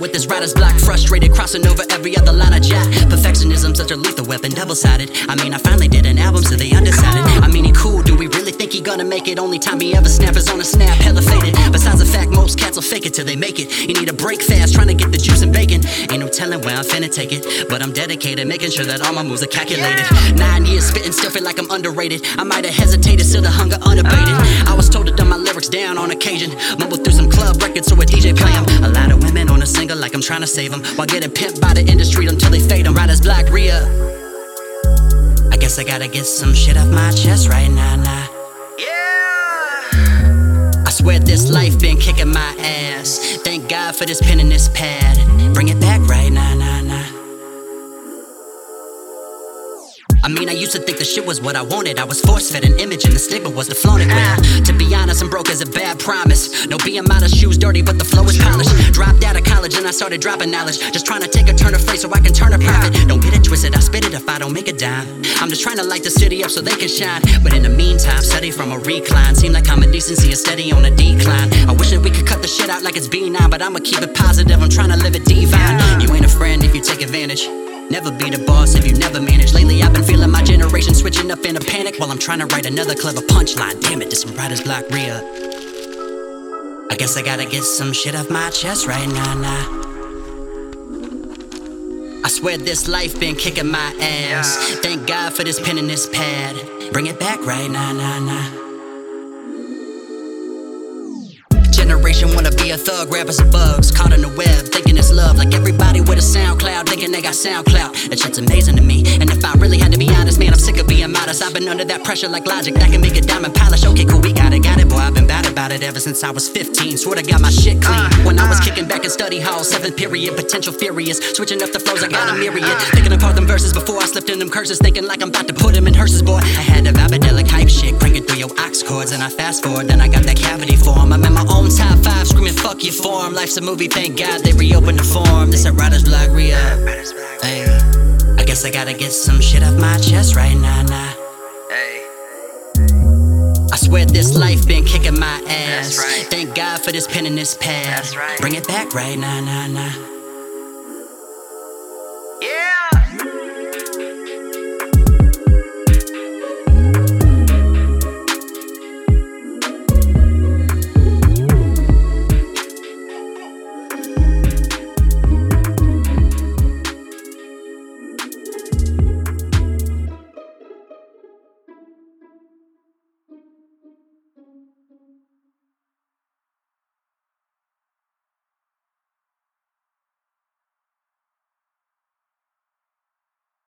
with this writer's block. Frustrated, crossing over every other line I jack. Perfectionism, such a lethal weapon, double sided. I mean, I finally did an album, so they undecided. Gonna make it? Only time he ever snap is on a snap, hella faded. Besides the fact, most cats will fake it till they make it. You need a break fast, trying to get the juice and bacon. Ain't no telling where I'm finna take it, but I'm dedicated, making sure that all my moves are calculated. Nine years spitting, still feel like I'm underrated. I might have hesitated, still the hunger unabated. Uh. I was told to dumb my lyrics down on occasion. Mumble through some club records so a DJ play 'em. A lot of women on a single like I'm trying to save them. While getting pimped by the industry until they fade 'em. Writer's block re-up. I guess I gotta get some shit off my chest right now, nah. Swear this life been kicking my ass. Thank God for this pen and this pad. Bring it back right now, nah, nah. I mean, I used to think the shit was what I wanted. I was force fed an image, and the stigma was to flaunt it. Well, to be honest, I'm broke as a bad promise. No being of shoes dirty, but the flow is polished. Dropped out of college and I started dropping knowledge. Just trying to take a turn of phrase so I can turn a profit. Don't get it twisted, I if I don't make a dime. I'm just trying to light the city up so they can shine. But in the meantime, study from a recline. Seem like common decency is steady on a decline. I wish that we could cut the shit out like it's B9, but I'ma keep it positive. I'm trying to live it divine. You ain't a friend if you take advantage. Never be the boss if you never manage. Lately, I've been feeling my generation switching up in a panic while I'm trying to write another clever punchline. Damn it, this some writer's block real? I guess I gotta get some shit off my chest right now, nah. I swear this life been kicking my ass. Thank God for this pen and this pad. Bring it back right now, nah, nah. Generation wanna be a thug, rappers are bugs, caught in the web, thinking it's love. Like everybody with a SoundCloud, thinking they got SoundCloud. That shit's amazing to me. And if I really had to be honest, man, I'm sick of being modest. I've been under that pressure like logic that can make a diamond polish. Okay, cool, we got it, it, ever since I was 15. Swear to God, my shit clean. When I was kicking back in study hall, seventh period, potential furious. Switching up the flows, I got a myriad. Thinking apart them verses before I slipped in them curses, thinking like I'm about to put them in hearses, boy. I had the vibradelic hype shit, cranking through your aux cords. and I fast forward, then I got that cavity form. I'm in my own top five, screaming fuck your form. Life's a movie, thank God they reopened the form. This a writer's block re. Hey, I guess I gotta get some shit off my chest right now, nah. Swear this life been kicking my ass. Right. Thank God for this pen and this pad. That's right. Bring it back right now, nah, nah.